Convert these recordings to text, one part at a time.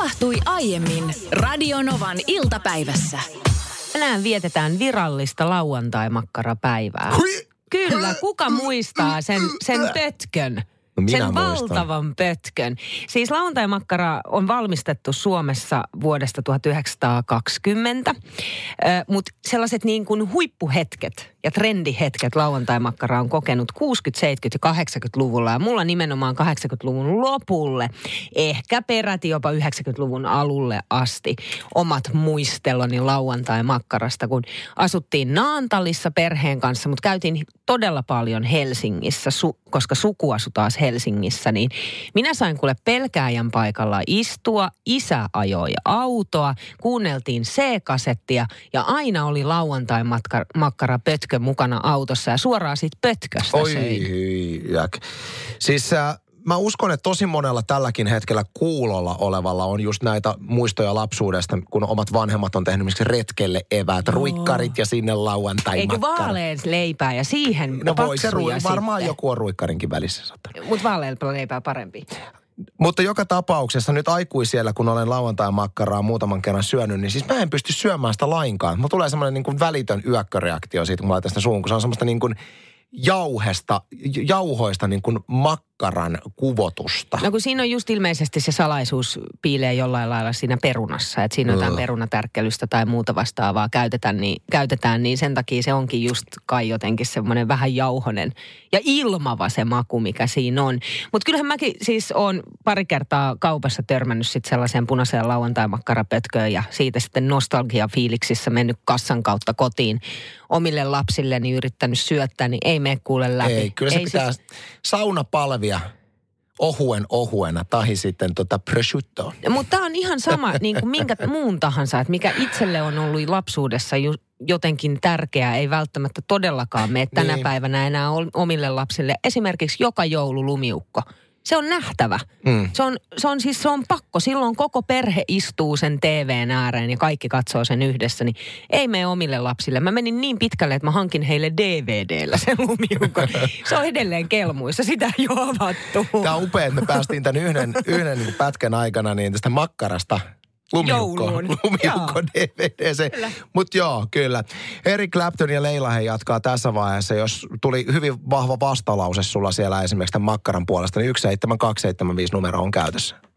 tapahtui aiemmin Radionovan iltapäivässä. Tänään vietetään virallista lauantai-makkarapäivää. Hui! Kyllä, kuka muistaa sen, sen pötkön? No minä sen muistan. valtavan pötkön. Siis lauantai-makkara on valmistettu Suomessa vuodesta 1920, mutta sellaiset niin kuin huippuhetket ja trendihetket lauantai-makkara on kokenut 60-, 70- ja 80-luvulla. Ja mulla nimenomaan 80-luvun lopulle, ehkä peräti jopa 90-luvun alulle asti omat muisteloni lauantai-makkarasta, kun asuttiin Naantalissa perheen kanssa, mutta käytiin todella paljon Helsingissä, su- koska suku asui taas Helsingissä, niin minä sain kuule pelkääjän paikalla istua, isä ajoi autoa, kuunneltiin C-kasettia ja aina oli lauantai-makkara pötkö mukana autossa ja suoraan siitä pötköstä Oi, söin. hyi, jäk. Siis äh, mä uskon, että tosi monella tälläkin hetkellä kuulolla olevalla on just näitä muistoja lapsuudesta, kun omat vanhemmat on tehnyt esimerkiksi retkelle eväät, ruikkarit ja sinne lauantai Eikö vaalean leipää ja siihen No voi se, paksuja ru- varmaan sitten. joku on ruikkarinkin välissä. Mutta vaalealla leipää parempi. Mutta joka tapauksessa nyt aikuisiellä, kun olen lauantai-makkaraa muutaman kerran syönyt, niin siis mä en pysty syömään sitä lainkaan. Mulla tulee semmoinen niin välitön yökköreaktio siitä, kun mä laitan sitä suun, kun se on semmoista niin kuin jauhesta, jauhoista niin kuin makkaran kuvotusta. No kun siinä on just ilmeisesti se salaisuus piilee jollain lailla siinä perunassa, että siinä on jotain Mm. perunatärkkelystä tai muuta vastaavaa käytetään niin, käytetään, niin sen takia se onkin just kai jotenkin semmoinen vähän jauhonen ja ilmava se maku, mikä siinä on. Mutta kyllähän mäkin siis on pari kertaa kaupassa törmännyt sit sellaiseen punaiseen lauantai-makkarapötköön ja siitä sitten nostalgia-fiiliksissä mennyt kassan kautta kotiin omille lapsilleni yrittänyt syöttää, niin ei mene kuule läpi. Ei, kyllä se Ei pitää saunapalvia ohuen ohuena tahi sitten tota prosciuttoa. Mutta tämä on ihan sama niin kuin minkä muun tahansa, että mikä itselle on ollut lapsuudessa ju, jotenkin tärkeää, ei välttämättä todellakaan mene tänä Niin. päivänä enää omille lapsille. Esimerkiksi joka joulu lumiukko. Se on nähtävä. Mm. Se on, se on siis se on pakko. Silloin koko perhe istuu sen TVn ääreen ja kaikki katsoo sen yhdessä. Niin ei mene omille lapsille. Mä menin niin pitkälle, että mä hankin heille DVDllä sen lumiukon. Se on edelleen kelmuissa. Sitä ei ole avattu. Tämä on upea, että me päästiin tämän yhden, yhden pätkän aikana niin tästä makkarasta lumiukko, Jouluun. lumiukko DVD. Mutta joo, kyllä. Eric Clapton ja Leila he jatkaa tässä vaiheessa. Jos tuli hyvin vahva vastalause sulla siellä esimerkiksi tämän makkaran puolesta, niin 17275 numero on käytössä.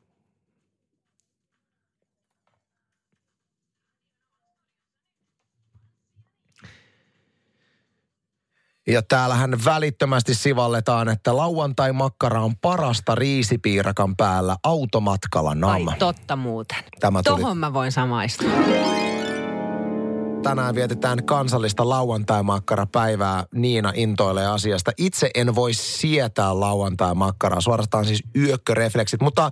Ja täällähän välittömästi sivalletaan, että lauantai-makkara on parasta riisipiirakan päällä automatkalla nam. Ai totta muuten. Tämä tuli. Tohon mä voin samaistua. Tänään vietetään kansallista lauantai-makkarapäivää. Niina intoilee asiasta. Itse en voi sietää lauantai-makkaraa, suorastaan siis yökkörefleksit. Mutta äh,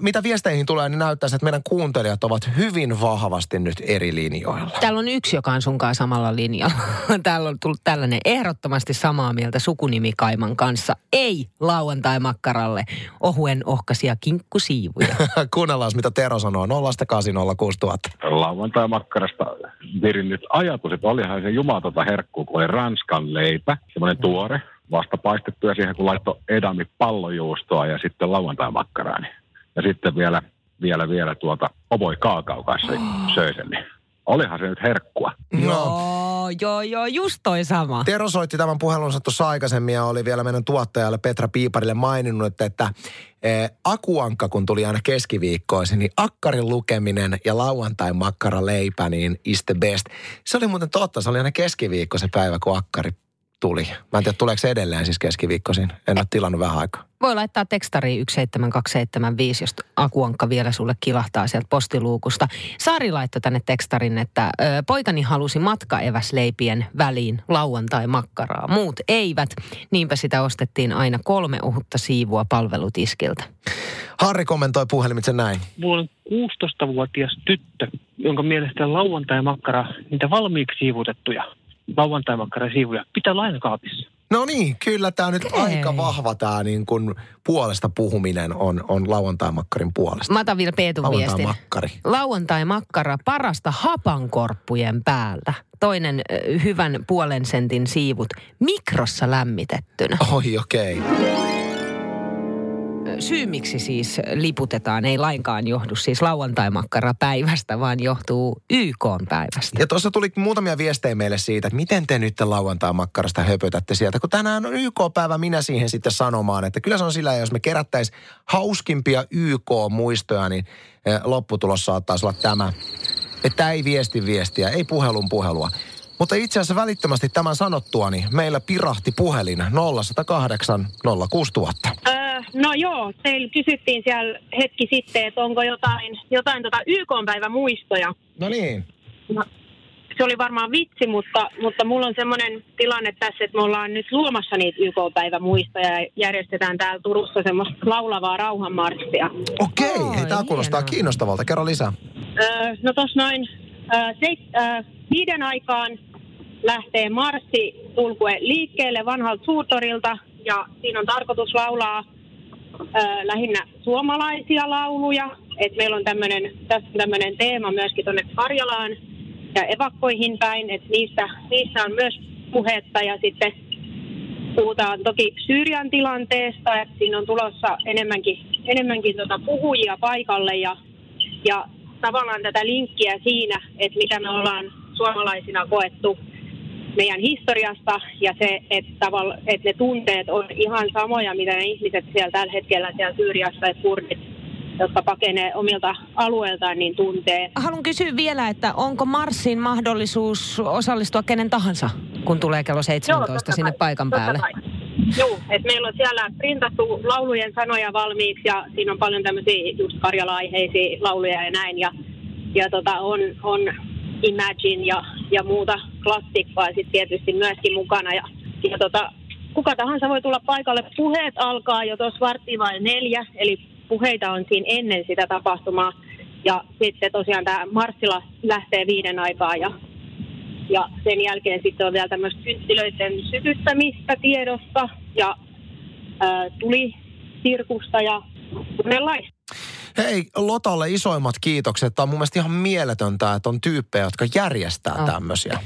mitä viesteihin tulee, niin näyttäisi, että meidän kuuntelijat ovat hyvin vahvasti nyt eri linjoilla. Täällä on yksi, joka on sunkaan samalla linjalla. Täällä on tullut tällainen ehdottomasti samaa mieltä sukunimikaiman kanssa. Ei lauantai-makkaralle ohuen ohkaisia kinkkusiivuja. Kuunnellaan, mitä Tero sanoo. 0806000. lauantai-makkarasta virinnyt ajatus, että olihan se jumatonta herkkuu, kun oli ranskan leipä, semmoinen tuore, vasta paistettu ja siihen kun laittoi edami pallojuustoa ja sitten lauantai-makkaraa. Ja sitten vielä, vielä, vielä tuota ovoi kaakao kanssa söi sen, niin olihan se nyt herkkua. joo, joo, joo, just toi sama. Tero soitti tämän puhelunsa tuossa aikaisemmin ja oli vielä meidän tuottajalle Petra Piiparille maininnut, että, että eh, akuankka kun tuli aina keskiviikkoisin, niin akkarin lukeminen ja lauantai-makkara leipä, niin is the best. Se oli muuten totta, se oli aina keskiviikko se päivä, kun akkari tuli. Mä en tiedä, tuleeko se edelleen siis keskiviikkoisin. En ole tilannut vähän aikaa. Voi laittaa tekstariin 17275, jos akuankka vielä sulle kilahtaa sieltä postiluukusta. Saari laittoi tänne tekstarin, että ö, poikani halusi matkaeväsleipien väliin lauantai-makkaraa. Muut eivät, niinpä sitä ostettiin aina kolme ohutta siivua palvelutiskiltä. Harri kommentoi puhelimitse näin. Mulla on 16-vuotias tyttö, jonka mielestä lauantai-makkara, niitä valmiiksi siivutettuja lauantai-makkara-siivuja, pitää olla aina kaapissa. No niin, kyllä tämä nyt Okei. aika vahva tämä niin kuin puolesta puhuminen on, on lauantai-makkarin puolesta. Mä otan vielä Peetun viestin. Lauantai-makkari. Lauantai-makkara parasta hapankorppujen päältä. Toinen hyvän puolen sentin siivut mikrossa lämmitettynä. Oi, okei. Okay. Syy, miksi siis liputetaan, ei lainkaan johdu siis lauantai-makkarapäivästä, vaan johtuu YK-päivästä. Ja tuossa tuli muutamia viestejä meille siitä, että miten te nyt lauantai-makkarasta höpötätte sieltä, kun tänään on YK-päivä, minä siihen sitten sanomaan, että kyllä se on sillä, jos me kerättäisiin hauskimpia YK-muistoja, niin eh, lopputulos saattaisi olla tämä, että ei viesti viestiä, ei puhelun puhelua. Mutta itse asiassa välittömästi tämän sanottuani meillä pirahti puhelin 0108 06000. No joo, teillä kysyttiin siellä hetki sitten, että onko jotain, jotain tota YK-päivän muistoja. No niin. No, se oli varmaan vitsi, mutta, mutta mulla on semmoinen tilanne tässä, että me ollaan nyt luomassa niitä YK-päivän muistoja ja järjestetään täällä Turussa semmoista laulavaa rauhanmarssia. Okei, Oi, hei, tämä kuulostaa hienoa. kiinnostavalta. Kerro lisää. Öö, no tuossa noin öö, seit, öö, viiden aikaan lähtee marssi tulkue liikkeelle vanhalta suurtorilta ja siinä on tarkoitus laulaa lähinnä suomalaisia lauluja. Et meillä on tämmöinen, tässä on tämmöinen teema myöskin tuonne Karjalaan ja evakkoihin päin, että niistä, niistä on myös puhetta ja sitten puhutaan toki Syyrian tilanteesta, että siinä on tulossa enemmänkin, enemmänkin tota puhujia paikalle ja, ja tavallaan tätä linkkiä siinä, että mitä me ollaan suomalaisina koettu meidän historiasta ja se, että, tavalla, että ne tunteet on ihan samoja, mitä ne ihmiset siellä tällä hetkellä siellä Syyriassa ja kurdit, jotka pakenee omilta alueiltaan, niin tuntee. Haluan kysyä vielä, että onko Marsin mahdollisuus osallistua kenen tahansa, kun tulee kello 17 totta sinne kai, paikan päälle? kai. Joo, että meillä on siellä printattu laulujen sanoja valmiiksi ja siinä on paljon tämmöisiä just karjala-aiheisia lauluja ja näin. Ja, ja tota, on, on Imagine ja, ja muuta klassikkoa sitten tietysti myöskin mukana. Ja, ja tota, kuka tahansa voi tulla paikalle. Puheet alkaa jo tuossa varttiin vai neljä, eli puheita on siinä ennen sitä tapahtumaa. Ja sitten tosiaan tämä Marssila lähtee viiden aikaa ja ja sen jälkeen sitten on vielä tämmöistä kynttilöiden sytyttämistä tiedossa ja ää, tuli sirkusta ja monenlaista. Hei, Lotalle isoimmat kiitokset. Tämä on mun mielestä ihan mieletöntä, että on tyyppejä, jotka järjestää Oh. tämmöisiä.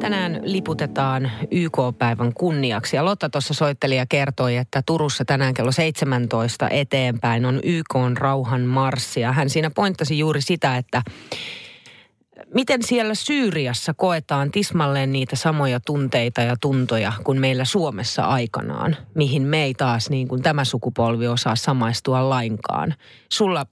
Tänään liputetaan YK-päivän kunniaksi. Ja Lotta tuossa soitteli ja kertoi, että Turussa tänään kello 17 eteenpäin on YK rauhan marssi. Ja hän siinä pointtasi juuri sitä, että miten siellä Syyriassa koetaan tismalleen niitä samoja tunteita ja tuntoja kuin meillä Suomessa aikanaan, mihin me ei taas niin kuin tämä sukupolvi osaa samaistua lainkaan. Sulla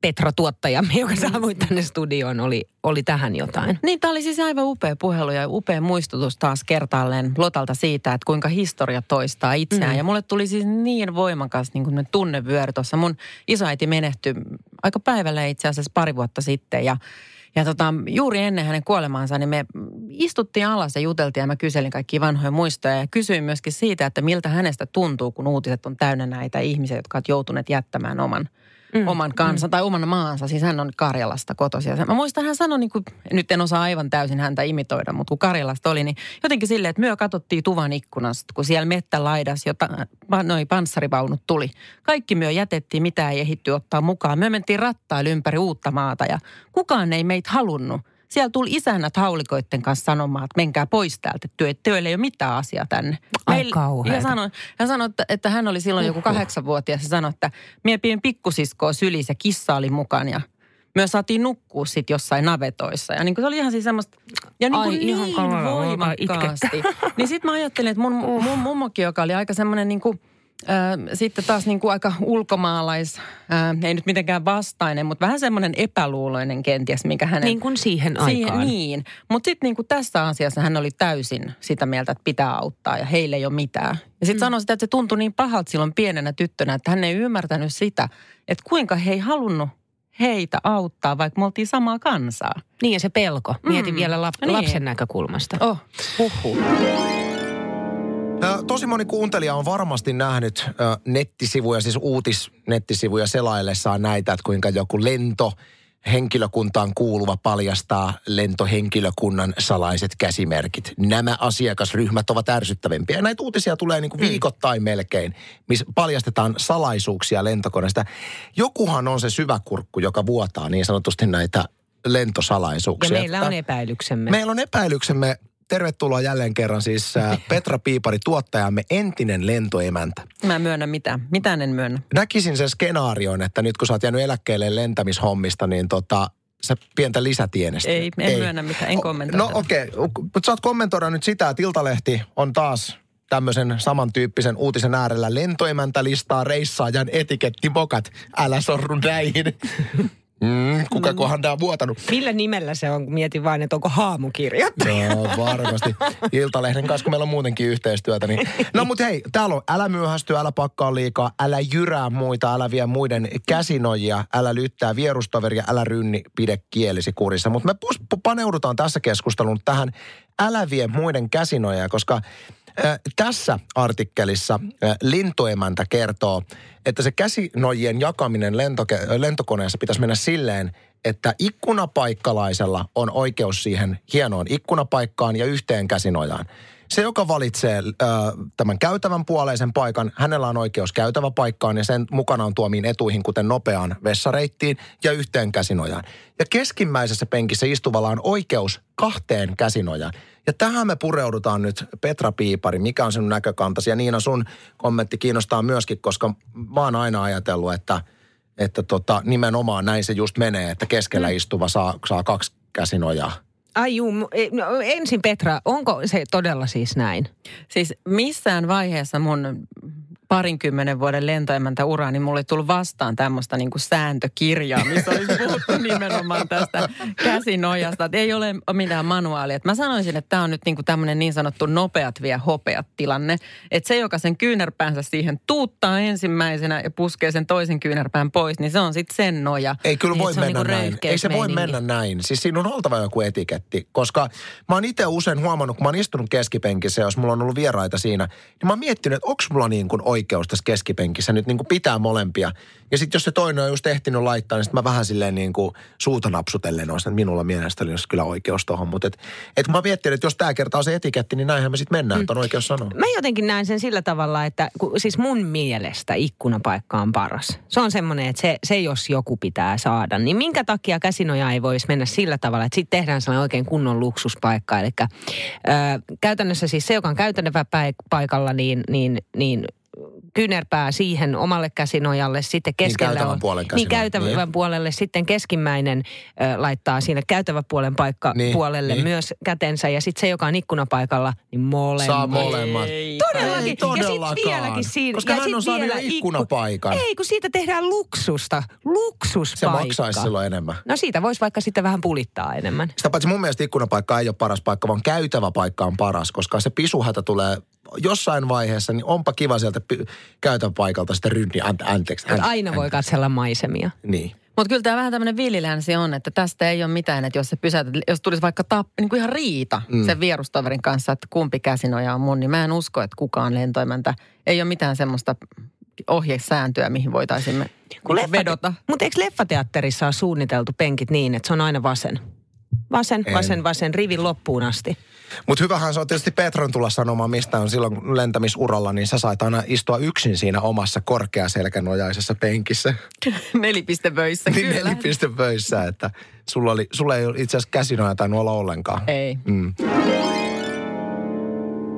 Petra tuottajamme, joka saavui tänne studioon, oli, oli tähän jotain. Niin, tämä oli siis aivan upea puhelu ja upea muistutus taas kertaalleen Lotalta siitä, että kuinka historia toistaa itseään. Mm. Ja mulle tuli siis niin voimakas niin kuin tunnevyöry tuossa. Mun isoäiti menehtyi aika päivällä itse asiassa pari vuotta sitten ja ja tota, juuri ennen hänen kuolemaansa, niin me istuttiin alas ja juteltiin ja mä kyselin kaikkia vanhoja muistoja. Ja kysyin myöskin siitä, että miltä hänestä tuntuu, kun uutiset on täynnä näitä ihmisiä, jotka ovat joutuneet jättämään oman mm, oman kansan mm. tai oman maansa. Siis hän on Karjalasta kotoisin. Mä muistan, hän sanoi, niin kuin, nyt en osaa aivan täysin häntä imitoida, mutta kun Karjalasta oli, niin jotenkin silleen, että myö katsottiin tuvan ikkunasta, kun siellä mettälaidas, jota noi panssarivaunut tuli. Kaikki myö jätettiin, mitä ei ehitty ottaa mukaan. Me mentiin rattailla ympäri uutta maata ja kukaan ei meitä halunnut. Siellä tuli isännät haulikoiden kanssa sanomaan, että menkää pois täältä, työ, työllä ei ole mitään asiaa tänne. Ai Meil- kauheeta. Ja sanoi, hän sanoi, että, että hän oli silloin joku kahdeksanvuotias ja sanoi, että mie pien pikkusiskoa sylissä ja kissa oli mukana ja myös saatiin nukkua sitten jossain navetoissa. Ja niin kuin se oli ihan siis semmoista, ja niin, Ai, kuin ihan niin alkaa voimakkaasti. niin sitten mä ajattelin, että mun, mun mummokin, joka oli aika semmoinen niin kuin, sitten taas niin kuin aika ulkomaalais, ei nyt mitenkään vastainen, mutta vähän semmoinen epäluuloinen kenties, mikä hänen... Niin kuin siihen aikaan. niin, mutta sitten niin kuin tässä asiassa hän oli täysin sitä mieltä, että pitää auttaa ja heille ei ole mitään. Ja sitten mm. sanoi sitä, että se tuntui niin pahalta silloin pienenä tyttönä, että hän ei ymmärtänyt sitä, että kuinka he ei halunnut heitä auttaa, vaikka me oltiin samaa kansaa. Niin ja se pelko. Mietin Mm. vielä lap- Niin. lapsen näkökulmasta. Oh, huhhuh. Tosi moni kuuntelija on varmasti nähnyt ö, nettisivuja, siis uutisnettisivuja selaillessaan näitä, että kuinka joku lento henkilökuntaan kuuluva paljastaa lentohenkilökunnan salaiset käsimerkit. Nämä asiakasryhmät ovat ärsyttävimpiä. Ja näitä uutisia tulee niin kuin viikoittain melkein, missä paljastetaan salaisuuksia lentokoneesta. Jokuhan on se syväkurkku, joka vuotaa niin sanotusti näitä Ja lentosalaisuuksia. meillä on epäilyksemme. Meillä on epäilyksemme tervetuloa jälleen kerran siis äh, Petra Piipari, tuottajamme, entinen lentoemäntä. Mä en myönnä mitään. En myönnä. Näkisin sen skenaarion, että nyt kun sä oot jäänyt eläkkeelle lentämishommista, niin tota, sä pientä lisätienestä. Ei, en myönnä mitään, en kommentoi No okei, okay. mutta saat kommentoida nyt sitä, että Iltalehti on taas tämmöisen samantyyppisen uutisen äärellä lentoemäntä listaa reissaajan etikettimokat. Älä sorru näihin. Mm, kuka kohan tää on vuotanut? Millä nimellä se on? Mietin vain, että onko haamukirjoittaja. Joo, varmasti. Iltalehden kanssa, kun meillä on muutenkin yhteistyötä. Niin. No mutta hei, täällä on älä myöhästy, älä pakkaa liikaa, älä jyrää muita, älä vie muiden käsinojia, älä lyttää vierustoveria, älä rynni, pide kielisi kurissa. Mutta me paneudutaan tässä keskusteluun tähän älä vie muiden käsinoja, koska tässä artikkelissa lintoemäntä kertoo, että se käsinojien jakaminen lentoke- lentokoneessa pitäisi mennä silleen, että ikkunapaikkalaisella on oikeus siihen hienoon ikkunapaikkaan ja yhteen käsinojaan. Se, joka valitsee ö, tämän käytävän puoleisen paikan, hänellä on oikeus käytäväpaikkaan ja sen mukanaan tuomiin etuihin, kuten nopeaan vessareittiin ja yhteen käsinojaan. Ja keskimmäisessä penkissä istuvalla on oikeus kahteen käsinojaan. Ja tähän me pureudutaan nyt, Petra Piipari, mikä on sinun näkökantasi? Ja Niina, sun kommentti kiinnostaa myöskin, koska mä oon aina ajatellut, että, että tota, nimenomaan näin se just menee, että keskellä istuva saa, saa kaksi käsinojaa. Ai juu, e- no, ensin Petra, onko se todella siis näin? Siis missään vaiheessa mun parinkymmenen vuoden lentoemäntä uraa, niin mulle ei tullut vastaan tämmöistä niin kuin sääntökirjaa, missä olisi puhuttu nimenomaan tästä käsinojasta. Että ei ole mitään manuaalia. Et mä sanoisin, että tämä on nyt niin kuin tämmöinen niin sanottu nopeat vie hopeat tilanne. Että se, joka sen kyynärpäänsä siihen tuuttaa ensimmäisenä ja puskee sen toisen kyynärpään pois, niin se on sitten sen noja. Ei kyllä Niin, voi mennä niinku näin. Ei se voi mennä näin. Siis siinä on oltava joku etiketti. Koska mä oon itse usein huomannut, kun mä oon istunut keskipenkissä, jos mulla on ollut vieraita siinä, niin mä oon miettinyt, että onko mulla niin kuin oikeus tässä keskipenkissä nyt niin kuin pitää molempia. Ja sitten jos se toinen on just ehtinyt laittaa, niin sitten mä vähän silleen niin kuin suuta napsutellen olisin, että minulla mielestäni olisi kyllä oikeus tuohon. Mutta et, et mä miettin, että jos tämä kertaa on se etiketti, niin näinhän me sitten mennään, että on oikeus sanoa. Mä jotenkin näen sen sillä tavalla, että ku- siis mun mielestä ikkunapaikka on paras. Se on semmoinen, että se, se jos joku pitää saada, niin minkä takia käsinoja ei voisi mennä sillä tavalla, että sitten tehdään sellainen oikein kunnon luksuspaikka. Eli ö, käytännössä siis se, joka on käytännössä paikalla, niin, niin, niin kyynärpää siihen omalle käsinojalle, sitten keskellä käytävän on, puolen niin käytävän niin. puolelle, sitten keskimmäinen ö, laittaa siinä käytävän puolen paikka Niin, puolelle niin. myös kätensä ja sitten se, joka on ikkunapaikalla, niin molemmat. Saa molemmat. Todellakin. Ei ja todellakaan. sitten vieläkin siinä. Koska ja hän on saanut vielä ikkunapaikan. Ei, kun siitä tehdään luksusta. Se Luksuspaikka. maksaisi silloin enemmän. No siitä voisi vaikka sitten vähän pulittaa enemmän. Sitä paitsi mun mielestä ikkunapaikka ei ole paras paikka, vaan käytävä paikka on paras, koska se pisuhätä tulee jossain vaiheessa, niin onpa kiva sieltä pi- käytäväpaikalta sitten rynni, ante, anteeksi. Mutta ante- aina voi katsella maisemia. Niin. Mutta kyllä tämä vähän tämmöinen villilänsi on, että tästä ei ole mitään, että jos se pysäytät, jos tulisi vaikka tap, niin kuin ihan riita mm. sen vierustoverin kanssa, että kumpi käsinoja on mun, niin mä en usko, että kukaan lentoimäntä, ei ole mitään semmoista ohjesääntöä, mihin voitaisiin me vedota. Mutta eikö leffateatterissa ole suunniteltu penkit niin, että se on aina vasen? Vasen, En. vasen, vasen, rivin loppuun asti. Mutta hyvähän se on tietysti Petron tulla sanomaan, mistä on silloin lentämisuralla, niin sä sait aina istua yksin siinä omassa korkeaselkänojaisessa penkissä. Nelipistevöissä, Niin kyllä. nelipistepöissä, että sulla, oli, sulla ei itse asiassa käsinoja tainnut olla ollenkaan. Ei. Mm.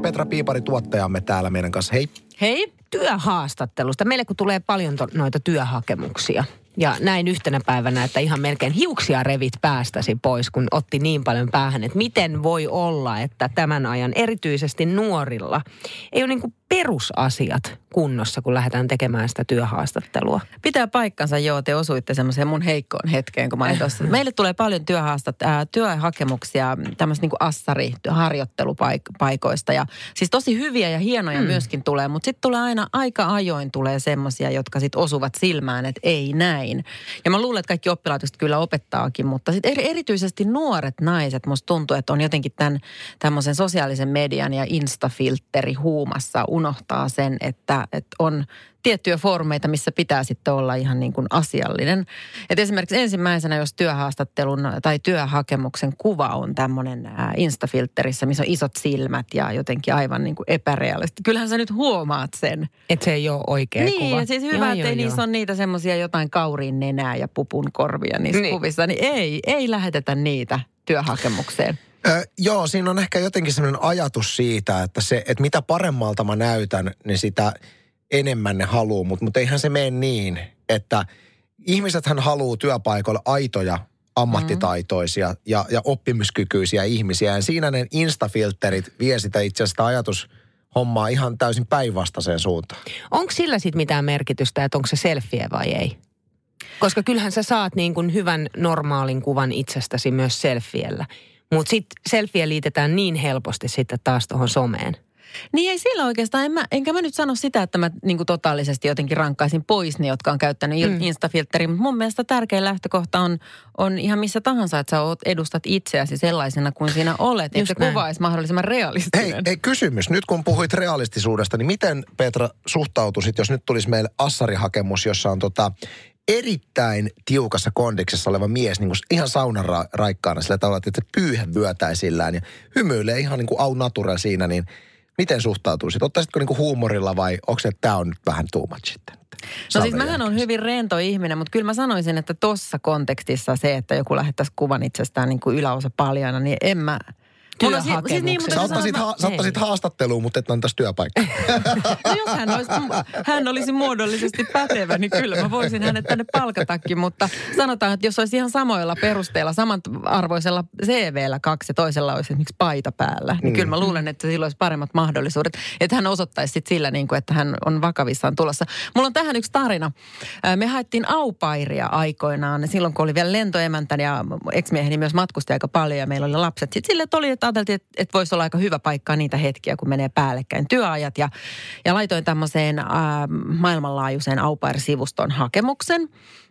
Petra Piipari tuottajamme täällä meidän kanssa. Hei. Hei, Työhaastattelusta. Meille kun tulee paljon to, noita työhakemuksia. Ja näin yhtenä päivänä, että ihan melkein hiuksia revit päästäsi pois, kun otti niin paljon päähän, että miten voi olla, että tämän ajan erityisesti nuorilla ei ole niin kuin perusasiat kunnossa, kun lähdetään tekemään sitä työhaastattelua. Pitää paikkansa, joo, te osuitte semmoiseen mun heikkoon hetkeen, kun mä olin tuossa. Meille tulee paljon työhaastat, ää, työhakemuksia tämmöistä niin Assari-harjoittelupaikoista. Ja siis tosi hyviä ja hienoja hmm. myöskin tulee, mutta sitten tulee aina aika ajoin tulee semmoisia, jotka sitten osuvat silmään, että ei näin. Ja mä luulen, että kaikki oppilaitokset kyllä opettaakin, mutta sitten erityisesti nuoret naiset, musta tuntuu, että on jotenkin tämän tämmöisen sosiaalisen median ja instafiltteri huumassa unohtaa sen, että, että on tiettyjä foorumeita, missä pitää sitten olla ihan niin kuin asiallinen. Et esimerkiksi ensimmäisenä, jos työhaastattelun tai työhakemuksen kuva on tämmöinen ää, instafiltterissä, missä on isot silmät ja jotenkin aivan niin kuin epärealisti. Kyllähän sä nyt huomaat sen. Että se ei ole oikea niin, kuva. ja siis hyvä, Joo, että ei niissä ole niitä semmoisia jotain kauriin nenää ja pupun korvia niissä Niin. niin. kuvissa. Niin ei, ei lähetetä niitä työhakemukseen. Ö, joo, siinä on ehkä jotenkin sellainen ajatus siitä, että, se, että mitä paremmalta mä näytän, niin sitä enemmän ne haluaa. Mutta mut eihän se mene niin, että ihmisethän haluaa työpaikoilla aitoja ammattitaitoisia mm. ja, ja oppimiskykyisiä ihmisiä. Ja siinä ne instafilterit vie sitä itse asiassa ajatus hommaa ihan täysin päinvastaiseen suuntaan. Onko sillä sitten mitään merkitystä, että onko se selfie vai ei? Koska kyllähän sä saat niin kuin hyvän normaalin kuvan itsestäsi myös selfiellä. Mutta sitten selfie liitetään niin helposti sitten taas tuohon someen. Niin ei sillä oikeastaan, en mä, enkä mä nyt sano sitä, että mä niin totaalisesti jotenkin rankkaisin pois ne, jotka on käyttänyt mm. Instafilterin. Mutta mun mielestä tärkein lähtökohta on, on ihan missä tahansa, että sä oot, edustat itseäsi sellaisena kuin siinä olet. Että se kuva olisi mahdollisimman realistinen. Hei, hei, kysymys. Nyt kun puhuit realistisuudesta, niin miten Petra suhtautuisit, jos nyt tulisi meille assarihakemus, jossa on tota erittäin tiukassa kondiksessa oleva mies, niin kuin ihan saunan ra- raikkaana sillä tavalla, että pyyhe vyötäisillään ja hymyilee ihan niin kuin au natural siinä, niin miten suhtautuisit? Ottaisitko niin kuin huumorilla vai onko se, että tämä on nyt vähän too much sitten? No siis mähän on hyvin rento ihminen, mutta kyllä mä sanoisin, että tuossa kontekstissa se, että joku lähettäisi kuvan itsestään niin kuin yläosa paljana, niin en mä, työhakemuksen. Siis niin, mutta Sä ottaisit, ha- sä ottaisit haastatteluun, mutta et antaisi työpaikkaa. No jos hän olisi, hän olisi muodollisesti pätevä, niin kyllä mä voisin hänet tänne palkatakin. Mutta sanotaan, että jos olisi ihan samoilla perusteilla, samanarvoisella CVllä kaksi ja toisella olisi esimerkiksi paita päällä, niin kyllä mä luulen, että sillä olisi paremmat mahdollisuudet. Että hän osoittaisi sit sillä, niin kuin, että hän on vakavissaan tulossa. Mulla on tähän yksi tarina. Me haettiin aupairia aikoinaan, silloin kun oli vielä lentoemäntänä ja ex-mieheni myös matkusti aika paljon ja meillä oli lapset. Sitten sille oli, että ajateltiin, että, että voisi olla aika hyvä paikka niitä hetkiä, kun menee päällekkäin työajat. Ja, ja laitoin tämmöiseen äh, maailmanlaajuiseen aupair-sivuston hakemuksen.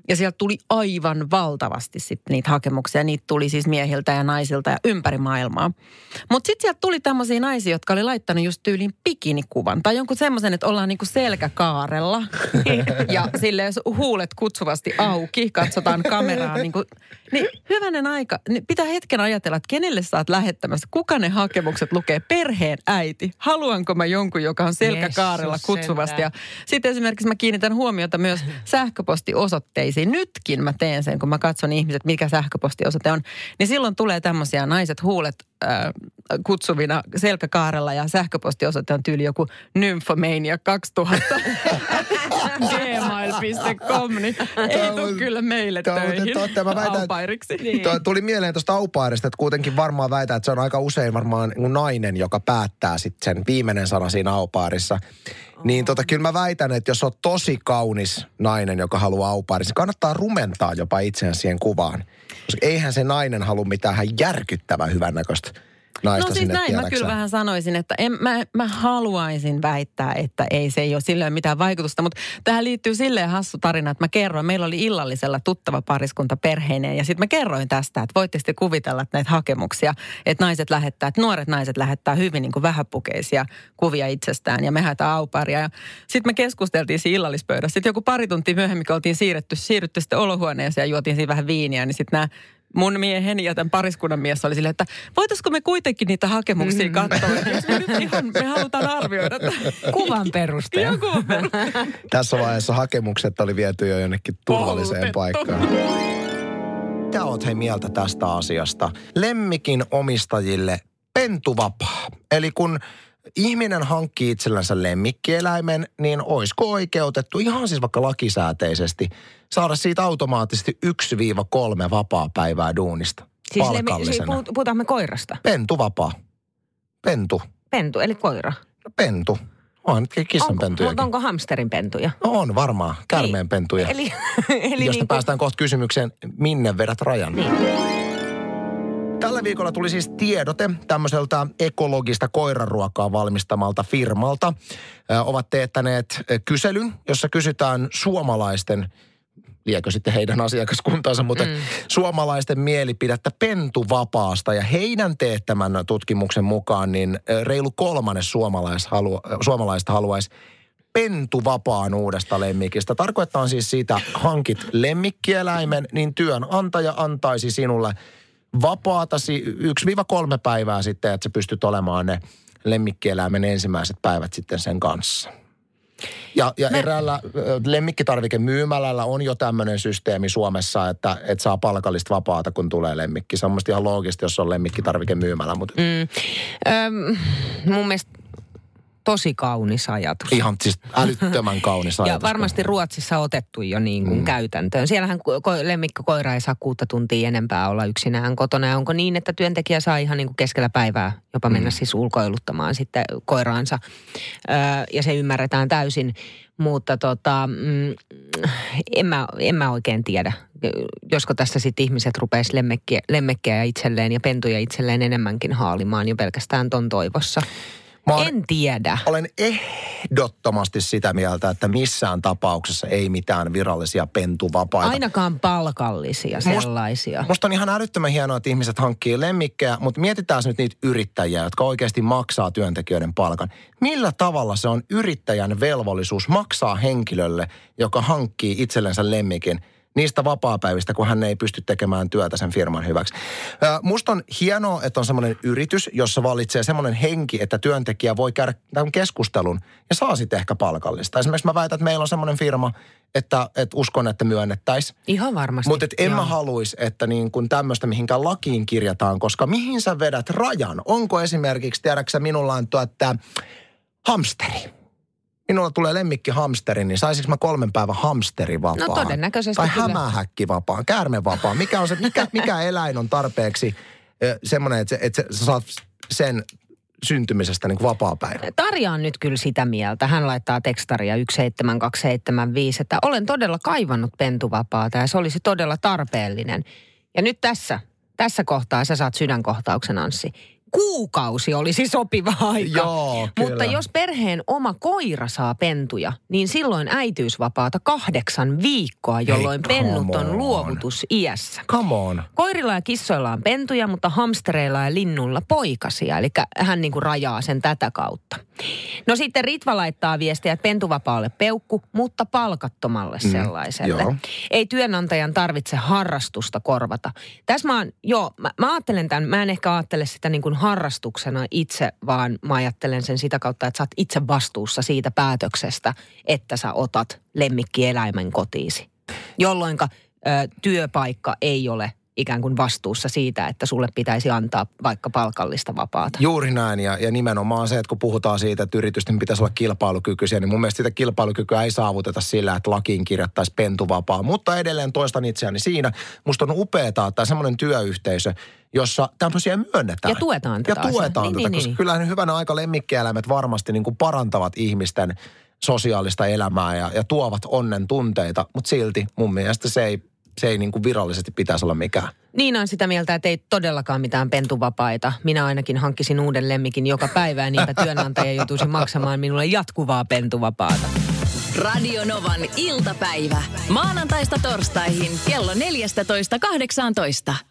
Ja sieltä tuli aivan valtavasti sitten niitä hakemuksia. Niitä tuli siis miehiltä ja naisilta ja ympäri maailmaa. Mutta sitten sieltä tuli tämmöisiä naisia, jotka oli laittanut just tyyliin bikinikuvan. Tai jonkun semmoisen, että ollaan niinku selkäkaarella. ja sille huulet kutsuvasti auki, katsotaan kameraa. Niinku, niin hyvänen aika, niin pitää hetken ajatella, että kenelle sä oot lähettämässä. Kuka ne hakemukset lukee? Perheen äiti. Haluanko mä jonkun, joka on selkäkaarella kutsuvasti? Ja sitten esimerkiksi mä kiinnitän huomiota myös sähköpostiosoitteisiin. Nytkin mä teen sen, kun mä katson ihmiset, mikä sähköpostiosoite on. Niin silloin tulee tämmöisiä naiset huulet äh, kutsuvina selkäkaarella ja sähköpostiosoite on tyyli joku nymphomania 2000 gmail.com, niin ei tule kyllä meille muuten töihin totta. Mä väitän, että- aupairiksi. Niin. Tuli mieleen tuosta aupairista, että kuitenkin varmaan väitän, että se on aika usein varmaan niin nainen, joka päättää sitten sen viimeinen sana siinä aupairissa. Niin tota, kyllä mä väitän, että jos on tosi kaunis nainen, joka haluaa aupairissa, niin kannattaa rumentaa jopa itseään siihen kuvaan. Koska eihän se nainen halua mitään ihan järkyttävän hyvännäköistä naista No siis sinne näin mä tiedäksä. kyllä vähän sanoisin, että en, mä, mä haluaisin väittää, että ei se ei ole ole mitään vaikutusta. Mutta tähän liittyy silleen hassu tarina, että mä kerroin, meillä oli illallisella tuttava pariskunta perheineen ja sitten mä kerroin tästä, että voitte sitten kuvitella että näitä hakemuksia, että naiset lähettää, että nuoret naiset lähettää hyvin niin kuin vähäpukeisia kuvia itsestään ja me haetaan auparia. Ja sitten me keskusteltiin siinä illallispöydässä. Sitten joku pari tuntia myöhemmin, kun oltiin siirretty, siirrytty sitten olohuoneeseen ja juotiin siinä vähän viiniä, niin sitten nämä mun mieheni ja tämän pariskunnan mies oli silleen, että voitaisiko me kuitenkin niitä hakemuksia katsoa. että Jos me nyt ihan, me halutaan arvioida. tätä. Kuvan perusteella. Kuvan perusteella. Tässä vaiheessa hakemukset oli viety jo jonnekin turvalliseen paikkaan. Mitä oot hei mieltä tästä asiasta? Lemmikin omistajille pentuvapaa. Eli kun ihminen hankkii itsellänsä lemmikkieläimen, niin olisiko oikeutettu ihan siis vaikka lakisääteisesti saada siitä automaattisesti 1-3 vapaa-päivää duunista Siis, lemmi, siis palkallisena? puhut, puhutaanko me koirasta? Pentuvapaa. Pentu. Pentu, eli koira. No, Pentu. On Onko, mutta onko hamsterin pentuja? No on varmaan. Kärmeen pentuja. Eli, eli Josta niin päästään kohta kysymykseen, minne vedät rajan. Niin. Tällä viikolla tuli siis tiedote tämmöiseltä ekologista koiraruokaa valmistamalta firmalta. Ö, ovat teettäneet kyselyn, jossa kysytään suomalaisten, liekö sitten heidän asiakaskuntansa, mutta mm. suomalaisten mielipidettä pentuvapaasta. Ja heidän teettämän tutkimuksen mukaan niin reilu kolmannes suomalais halua, ö, suomalaista haluaisi pentuvapaan uudesta lemmikistä. Tarkoittaa siis siitä, hankit lemmikkieläimen, niin työnantaja antaisi sinulle vapaatasi 1-3 päivää sitten, että sä pystyt olemaan ne lemmikkieläimen ensimmäiset päivät sitten sen kanssa. Ja, ja eräällä ö, lemmikkitarvikemyymälällä on jo tämmöinen systeemi Suomessa, että, että saa palkallista vapaata, kun tulee lemmikki. Se on ihan loogista, jos on lemmikkitarvikemyymälä, mutta mm. Öm, mun mielestä tosi kaunis ajatus. ihan siis älyttömän kaunis ajatus. Ja varmasti Ruotsissa otettu jo niin kuin mm. käytäntöön. Siellähän ko- ko- lemmikkokoira ei saa kuutta tuntia enempää olla yksinään kotona. Ja onko niin, että työntekijä saa ihan niin kuin keskellä päivää jopa mennä mm. siis ulkoiluttamaan sitten koiraansa. Öö, ja se ymmärretään täysin. Mutta tota, mm, en, mä, en mä oikein tiedä, josko tässä sitten ihmiset rupeaisi lemmekkiä, lemmekkejä itselleen ja pentuja itselleen enemmänkin haalimaan jo pelkästään ton toivossa. Mä oon- En tiedä. Olen ehdottomasti sitä mieltä, että missään tapauksessa ei mitään virallisia pentuvapaita. Ainakaan palkallisia sellaisia. Musta on ihan älyttömän hienoa, että ihmiset hankkii lemmikkejä, mutta mietitään nyt niitä yrittäjiä, jotka oikeasti maksaa työntekijöiden palkan. Millä tavalla se on yrittäjän velvollisuus maksaa henkilölle, joka hankkii itsellensä lemmikin, niistä vapaapäivistä, kun hän ei pysty tekemään työtä sen firman hyväksi. Musta on hienoa, että on semmoinen yritys, jossa vallitsee semmoinen henki, että työntekijä voi käydä tämän keskustelun ja saa sitten ehkä palkallista. Esimerkiksi mä väitän, että meillä on semmoinen firma, että, että uskon, että myönnettäisiin. Ihan varmasti. Mutta en mä haluaisi, että niin kuin tämmöistä mihinkään lakiin kirjataan, koska mihin sä vedät rajan? Onko esimerkiksi, tiedäksä, minulla on tuo, että hamsteri. Minulla tulee lemmikki hamsteri, niin saisinko mä kolmen päivän hamsterivapaan? No todennäköisesti Tai kyllä. hämähäkkivapaan, käärmevapaan. Mikä, on se, mikä, mikä eläin on tarpeeksi semmoinen, että, se, että sä saat sen syntymisestä niin vapaa-päivä? Tarja on nyt kyllä sitä mieltä. Hän laittaa tekstaria 17275, että olen todella kaivannut pentuvapaata ja se olisi todella tarpeellinen. Ja nyt tässä, tässä kohtaa sä saat sydänkohtauksen, Anssi. Kuukausi olisi sopiva aika. Joo, kyllä. Mutta jos perheen oma koira saa pentuja, niin silloin äitiysvapaata kahdeksan viikkoa, jolloin come pennut on on. luovutusiässä. Come on. Koirilla ja kissoilla on pentuja, mutta hamstereilla ja linnulla poikasia. Eli hän niin kuin rajaa sen tätä kautta. No sitten Ritva laittaa viestiä, että pentuvapaalle peukku, mutta palkattomalle Mm, sellaiselle. joo. Ei työnantajan tarvitse harrastusta korvata. Tässä mä oon, joo, mä, mä ajattelen tämän, mä en ehkä ajattele sitä niin kuin harrastuksena itse, vaan mä ajattelen sen sitä kautta, että sä oot itse vastuussa siitä päätöksestä, että sä otat lemmikkieläimen kotiisi. Jolloinka ö, työpaikka ei ole ikään kuin vastuussa siitä, että sulle pitäisi antaa vaikka palkallista vapaata. Juuri näin ja, ja nimenomaan se, että kun puhutaan siitä, että yritysten pitäisi olla kilpailukykyisiä, niin mun mielestä sitä kilpailukykyä ei saavuteta sillä, että lakiin kirjattaisiin pentuvapaa. Mutta edelleen toistan itseäni siinä. Musta on upeaa, että semmoinen työyhteisö, jossa tämmöisiä myönnetään. Ja tuetaan tätä Ja tuetaan asiaa. tätä, Niin, niin, koska niin. kyllähän hyvänä aika lemmikkieläimet varmasti niin kuin parantavat ihmisten sosiaalista elämää ja, ja tuovat onnen tunteita, mutta silti mun mielestä se ei, se ei niin kuin virallisesti pitäisi olla mikään. Niina on sitä mieltä, että ei todellakaan mitään pentuvapaita. Minä ainakin hankkisin uuden lemmikin joka päivä ja niinpä työnantaja joutuisi maksamaan minulle jatkuvaa pentuvapaata. Radio Novan iltapäivä. Maanantaista torstaihin kello 14.18.